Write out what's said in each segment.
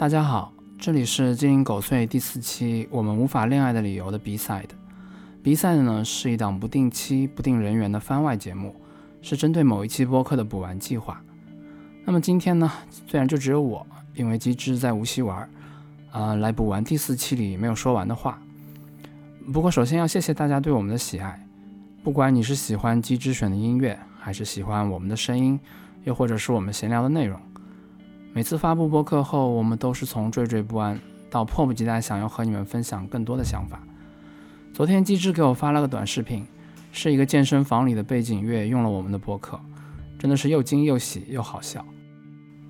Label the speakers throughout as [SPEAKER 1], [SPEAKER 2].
[SPEAKER 1] 大家好，这里是鸡零狗碎第四期，我们无法恋爱的理由的 B side。B side 呢是一档不定期、不定人员的番外节目，是针对某一期播客的补完计划。那么今天呢，虽然就只有我，因为机智在无锡玩，啊，来补完第四期里没有说完的话。不过首先要谢谢大家对我们的喜爱，不管你是喜欢机智选的音乐，还是喜欢我们的声音，又或者是我们闲聊的内容。每次发布播客后，我们都是从惴惴不安到迫不及待想要和你们分享更多的想法。昨天机智给我发了个短视频，是一个健身房里的背景乐用了我们的播客，真的是又惊又喜又好笑。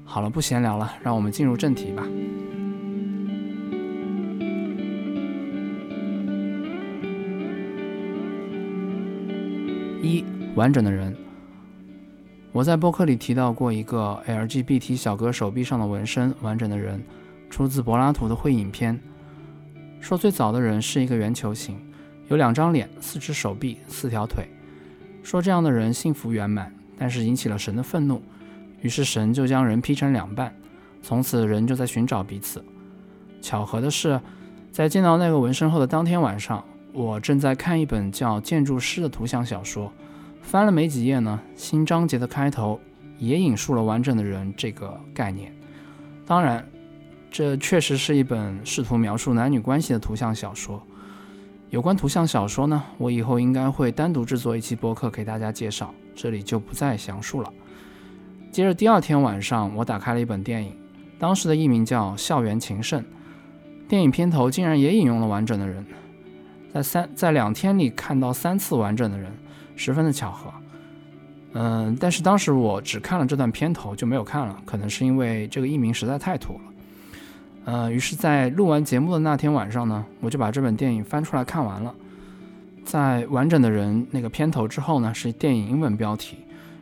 [SPEAKER 1] 好了，不闲聊了，让我们进入正题吧。一完整的人。我在播客里提到过一个 LGBT 小哥手臂上的纹身，完整的人，出自柏拉图的《会影片》，说最早的人是一个圆球形，有两张脸、四只手臂、四条腿，说这样的人幸福圆满，但是引起了神的愤怒，于是神就将人劈成两半，从此人就在寻找彼此。巧合的是，在见到那个纹身后的当天晚上。我正在看一本叫《建筑师》的图像小说，翻了没几页呢，新章节的开头也引述了“完整的人”这个概念。当然，这确实是一本试图描述男女关系的图像小说。有关图像小说呢，我以后应该会单独制作一期播客给大家介绍，这里就不再详述了。接着第二天晚上，我打开了一本电影，当时的译名叫《校园情圣》，电影片头竟然也引用了“完整的人”。在三在两天里看到三次完整的人，十分的巧合。嗯，但是当时我只看了这段片头就没有看了，可能是因为这个译名实在太土了。呃，于是，在录完节目的那天晚上呢，我就把这本电影翻出来看完了。在完整的人那个片头之后呢，是电影英文标题。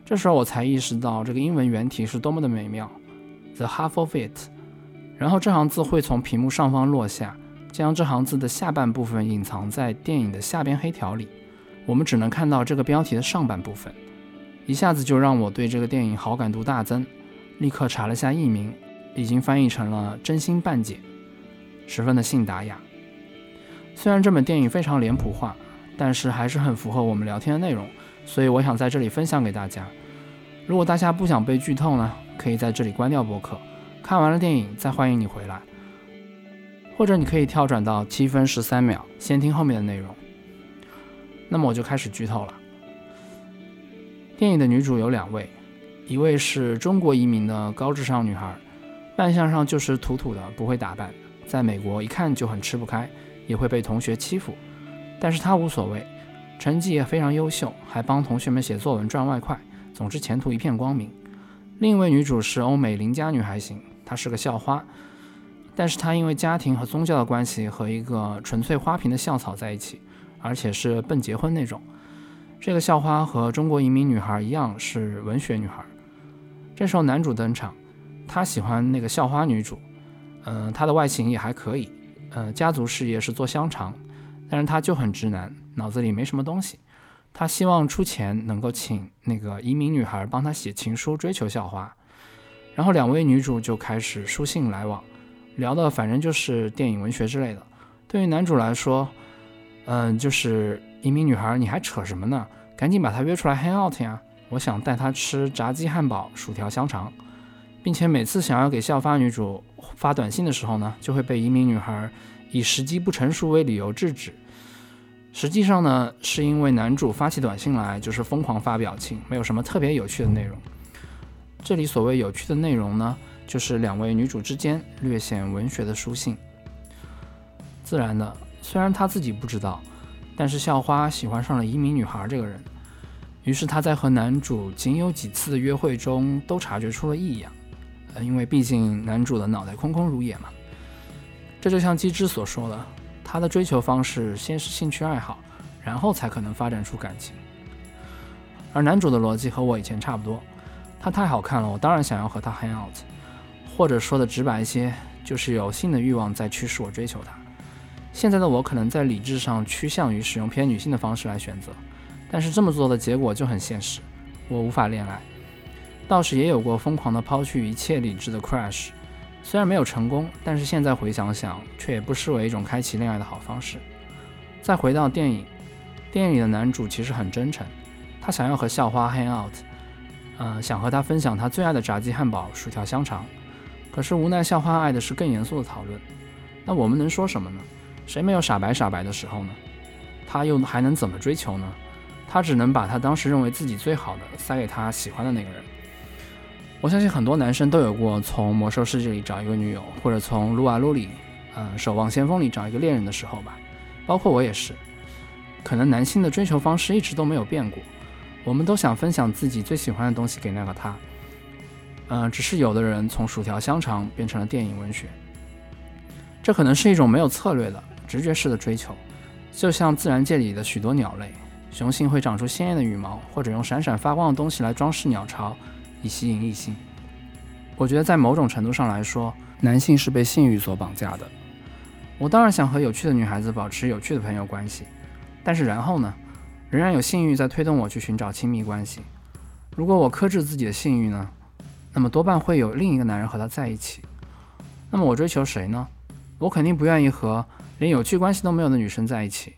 [SPEAKER 1] 这时候我才意识到这个英文原题是多么的美妙，The half of it。然后这行字会从屏幕上方落下。将这行字的下半部分隐藏在电影的下边黑条里，我们只能看到这个标题的上半部分，一下子就让我对这个电影好感度大增。立刻查了下译名，已经翻译成了“真心半解”，十分的信达雅。虽然这本电影非常脸谱化，但是还是很符合我们聊天的内容，所以我想在这里分享给大家。如果大家不想被剧透呢，可以在这里关掉播客，看完了电影再欢迎你回来。或者你可以跳转到七分十三秒，先听后面的内容。那么我就开始剧透了。电影的女主有两位，一位是中国移民的高智商女孩，扮相上就是土土的，不会打扮，在美国一看就很吃不开，也会被同学欺负，但是她无所谓，成绩也非常优秀，还帮同学们写作文赚外快，总之前途一片光明。另一位女主是欧美邻家女孩型，她是个校花。但是她因为家庭和宗教的关系和一个纯粹花瓶的校草在一起，而且是奔结婚那种。这个校花和中国移民女孩一样是文学女孩。这时候男主登场，他喜欢那个校花女主，嗯，她的外形也还可以，呃，家族事业是做香肠，但是他就很直男，脑子里没什么东西。他希望出钱能够请那个移民女孩帮他写情书追求校花，然后两位女主就开始书信来往。聊的反正就是电影、文学之类的。对于男主来说，嗯，就是一名女孩，你还扯什么呢？赶紧把她约出来 hang out 呀！我想带她吃炸鸡汉堡、薯条香肠，并且每次想要给校发女主发短信的时候呢，就会被一名女孩以时机不成熟为理由制止。实际上呢，是因为男主发起短信来就是疯狂发表情，没有什么特别有趣的内容。这里所谓有趣的内容呢？就是两位女主之间略显文学的书信。自然的，虽然他自己不知道，但是校花喜欢上了移民女孩这个人。于是他在和男主仅有几次的约会中都察觉出了异样。呃，因为毕竟男主的脑袋空空如也嘛。这就像机智所说的，他的追求方式先是兴趣爱好，然后才可能发展出感情。而男主的逻辑和我以前差不多，他太好看了，我当然想要和他 hang out。或者说的直白一些，就是有性的欲望在驱使我追求她。现在的我可能在理智上趋向于使用偏女性的方式来选择，但是这么做的结果就很现实，我无法恋爱。倒是也有过疯狂的抛去一切理智的 crash，虽然没有成功，但是现在回想想，却也不失为一种开启恋爱的好方式。再回到电影，电影里的男主其实很真诚，他想要和校花 hang out，嗯，想和她分享他最爱的炸鸡汉堡、薯条香肠。可是无奈校花爱的是更严肃的讨论。那我们能说什么呢？谁没有傻白傻白的时候呢？他又还能怎么追求呢？他只能把他当时认为自己最好的塞给他喜欢的那个人。我相信很多男生都有过从魔兽世界里找一个女友，或者从撸啊撸里，嗯，守望先锋里找一个恋人的时候吧。包括我也是。可能男性的追求方式一直都没有变过，我们都想分享自己最喜欢的东西给那个他。嗯，只是有的人从薯条香肠变成了电影文学。这可能是一种没有策略的直觉式的追求，就像自然界里的许多鸟类，雄性会长出鲜艳的羽毛，或者用闪闪发光的东西来装饰鸟巢，以吸引异性。我觉得在某种程度上来说，男性是被性欲所绑架的。我当然想和有趣的女孩子保持有趣的朋友关系，但是然后呢，仍然有性欲在推动我去寻找亲密关系。如果我克制自己的性欲呢，那么多半会有另一个男人和他在一起。那么我追求谁呢？我肯定不愿意和连有趣关系都没有的女生在一起，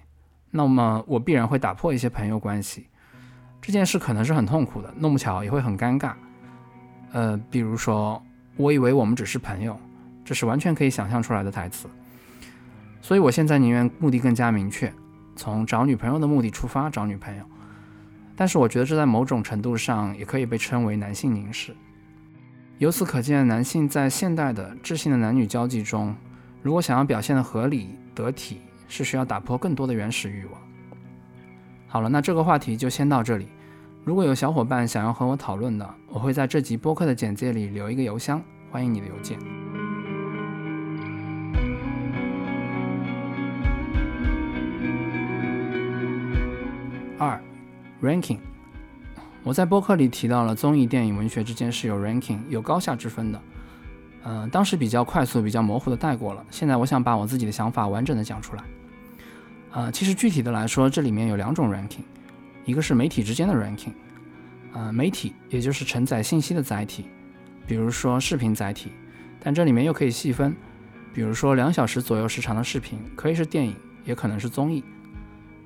[SPEAKER 1] 那么我必然会打破一些朋友关系。这件事可能是很痛苦的，弄不巧也会很尴尬。呃，比如说，我以为我们只是朋友，这是完全可以想象出来的台词。所以我现在宁愿目的更加明确，从找女朋友的目的出发找女朋友。但是我觉得这在某种程度上也可以被称为男性凝视。由此可见，男性在现代的智性的男女交际中。如果想要表现的合理得体，是需要打破更多的原始欲望。好了，那这个话题就先到这里。如果有小伙伴想要和我讨论的，我会在这集播客的简介里留一个邮箱，欢迎你的邮件。二，ranking。我在播客里提到了综艺、电影、文学之间是有 ranking 有高下之分的。嗯，当时比较快速、比较模糊的带过了。现在我想把我自己的想法完整的讲出来。呃，其实具体的来说，这里面有两种 ranking，一个是媒体之间的 ranking，呃，媒体也就是承载信息的载体，比如说视频载体，但这里面又可以细分，比如说两小时左右时长的视频可以是电影，也可能是综艺，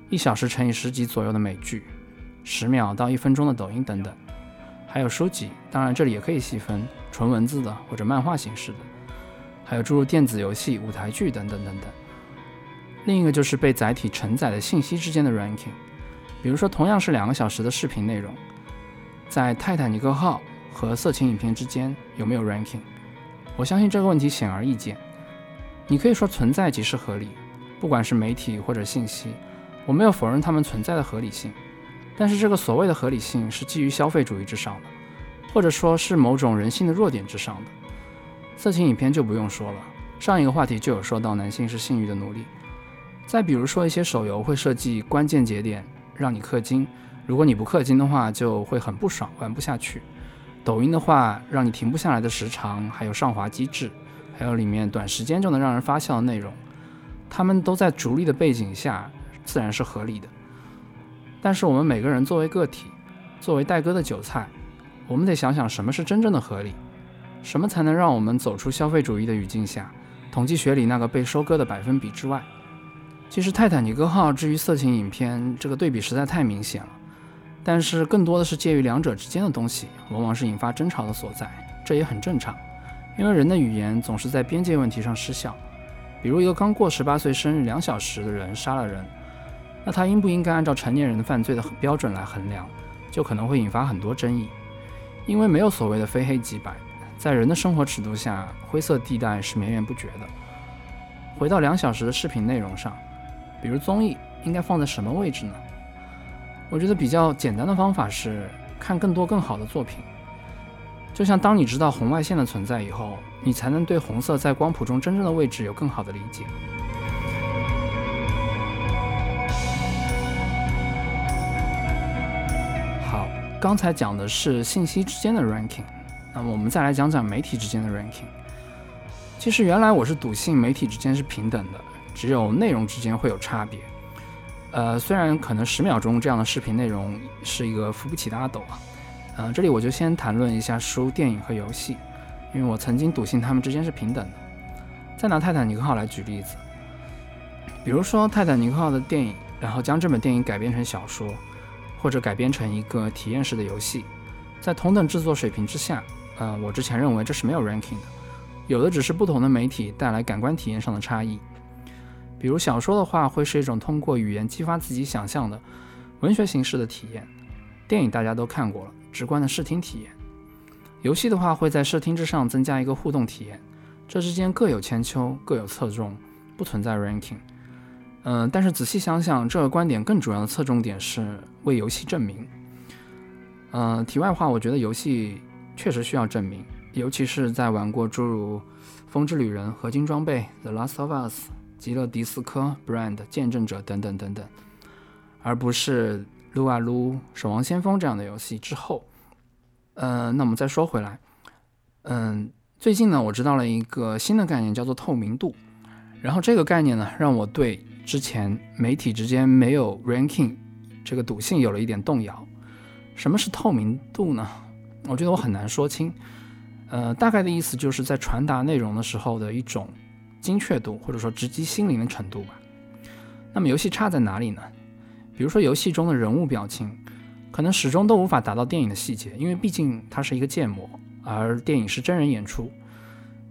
[SPEAKER 1] 一小时乘以十集左右的美剧，十秒到一分钟的抖音等等。还有书籍，当然这里也可以细分纯文字的或者漫画形式的，还有诸如电子游戏、舞台剧等等等等。另一个就是被载体承载的信息之间的 ranking，比如说同样是两个小时的视频内容，在泰坦尼克号和色情影片之间有没有 ranking？我相信这个问题显而易见。你可以说存在即是合理，不管是媒体或者信息，我没有否认它们存在的合理性。但是这个所谓的合理性是基于消费主义之上的，或者说是某种人性的弱点之上的。色情影片就不用说了，上一个话题就有说到男性是性欲的奴隶。再比如说一些手游会设计关键节点让你氪金，如果你不氪金的话就会很不爽，玩不下去。抖音的话，让你停不下来的时长，还有上滑机制，还有里面短时间就能让人发笑的内容，他们都在逐利的背景下，自然是合理的。但是我们每个人作为个体，作为待割的韭菜，我们得想想什么是真正的合理，什么才能让我们走出消费主义的语境下，统计学里那个被收割的百分比之外。其实泰坦尼克号至于色情影片，这个对比实在太明显了。但是更多的是介于两者之间的东西，往往是引发争吵的所在，这也很正常，因为人的语言总是在边界问题上失效。比如一个刚过十八岁生日两小时的人杀了人。那他应不应该按照成年人的犯罪的标准来衡量，就可能会引发很多争议，因为没有所谓的非黑即白，在人的生活尺度下，灰色地带是绵延不绝的。回到两小时的视频内容上，比如综艺应该放在什么位置呢？我觉得比较简单的方法是看更多更好的作品，就像当你知道红外线的存在以后，你才能对红色在光谱中真正的位置有更好的理解。刚才讲的是信息之间的 ranking，那么我们再来讲讲媒体之间的 ranking。其实原来我是笃信媒体之间是平等的，只有内容之间会有差别。呃，虽然可能十秒钟这样的视频内容是一个扶不起的阿斗啊。嗯，这里我就先谈论一下书、电影和游戏，因因为我曾经笃信他们之间是平等的。再拿《泰坦尼克号》来举例子，比如说《泰坦尼克号》的电影，然后将这本电影改编成小说，或者改编成一个体验式的游戏，在同等制作水平之下，呃，我之前认为这是没有 ranking 的，有的只是不同的媒体带来感官体验上的差异。比如小说的话，会是一种通过语言激发自己想象的文学形式的体验；电影大家都看过了，直观的视听体验；游戏的话，会在视听之上增加一个互动体验。这之间各有千秋，各有侧重，不存在 ranking。嗯，但是仔细想想，这个观点更主要的侧重点是为游戏证明。嗯，题外话，我觉得游戏确实需要证明，尤其是在玩过诸如《风之旅人》《合金装备》《The Last of Us》《极乐迪斯科》《Brand》《见证者》等等等等，而不是撸啊撸《守望先锋》这样的游戏之后。嗯，那我们再说回来，嗯。最近呢，我知道了一个新的概念，叫做透明度。然后这个概念呢，让我对之前媒体之间没有 ranking 这个笃信有了一点动摇。什么是透明度呢？我觉得我很难说清。呃，大概的意思就是在传达内容的时候的一种精确度，或者说直击心灵的程度吧。那么游戏差在哪里呢？比如说游戏中的人物表情，可能始终都无法达到电影的细节，因为毕竟它是一个建模。而电影是真人演出，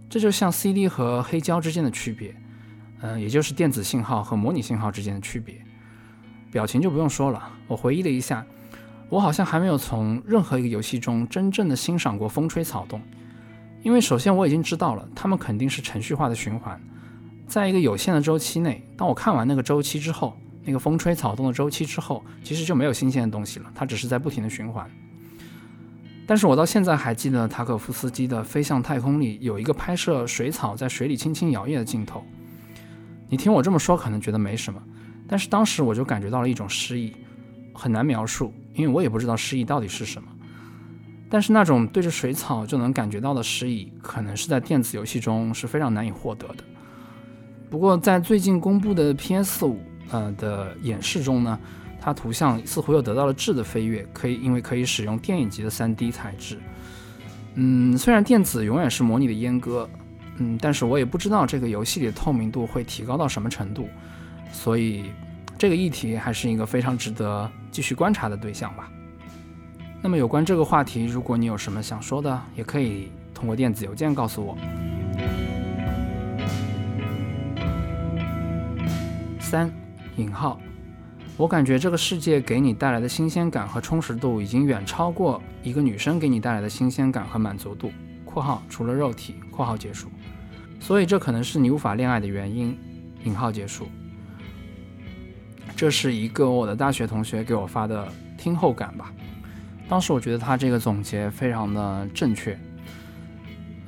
[SPEAKER 1] 这就像 CD 和黑胶之间的区别，嗯，也就是电子信号和模拟信号之间的区别。表情就不用说了，我回忆了一下，我好像还没有从任何一个游戏中真正的欣赏过风吹草动，因为首先我已经知道了，它们肯定是程序化的循环，在一个有限的周期内，当我看完那个周期之后，那个风吹草动的周期之后，其实就没有新鲜的东西了，它只是在不停的循环。但是我到现在还记得塔可夫斯基的《飞向太空》里有一个拍摄水草在水里轻轻摇曳的镜头。你听我这么说，可能觉得没什么，但是当时我就感觉到了一种诗意，很难描述，因为我也不知道诗意到底是什么。但是那种对着水草就能感觉到的诗意，可能是在电子游戏中是非常难以获得的。不过在最近公布的 PS5 呃的演示中呢？它图像似乎又得到了质的飞跃，可以因为可以使用电影级的 3D 材质。嗯，虽然电子永远是模拟的阉割，嗯，但是我也不知道这个游戏里的透明度会提高到什么程度，所以这个议题还是一个非常值得继续观察的对象吧。那么有关这个话题，如果你有什么想说的，也可以通过电子邮件告诉我。三引号。我感觉这个世界给你带来的新鲜感和充实度，已经远超过一个女生给你带来的新鲜感和满足度（括号除了肉体）（括号结束）。所以这可能是你无法恋爱的原因（引号结束）。这是一个我的大学同学给我发的听后感吧。当时我觉得他这个总结非常的正确。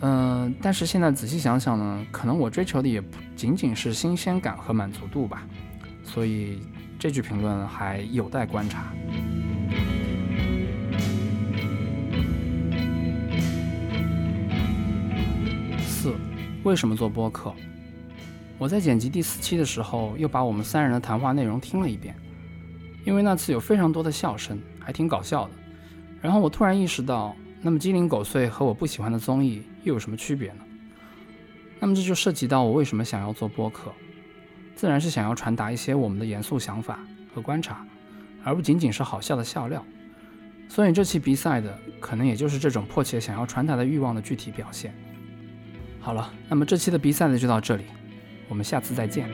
[SPEAKER 1] 嗯，但是现在仔细想想呢，可能我追求的也不仅仅是新鲜感和满足度吧。所以。这句评论还有待观察。为什么做播客？我在剪辑第四期的时候，又把我们三人的谈话内容听了一遍，因为那次有非常多的笑声，还挺搞笑的。然后我突然意识到，那么鸡零狗碎和我不喜欢的综艺又有什么区别呢？那么这就涉及到我为什么想要做播客。自然是想要传达一些我们的严肃想法和观察，而不仅仅是好笑的笑料。所以这期比赛的可能也就是这种迫切想要传达的欲望的具体表现。好了，那么这期的比赛呢就到这里，我们下次再见。